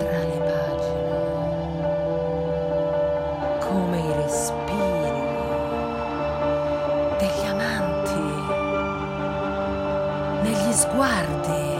tra le pagine, come i respiri degli amanti, negli sguardi.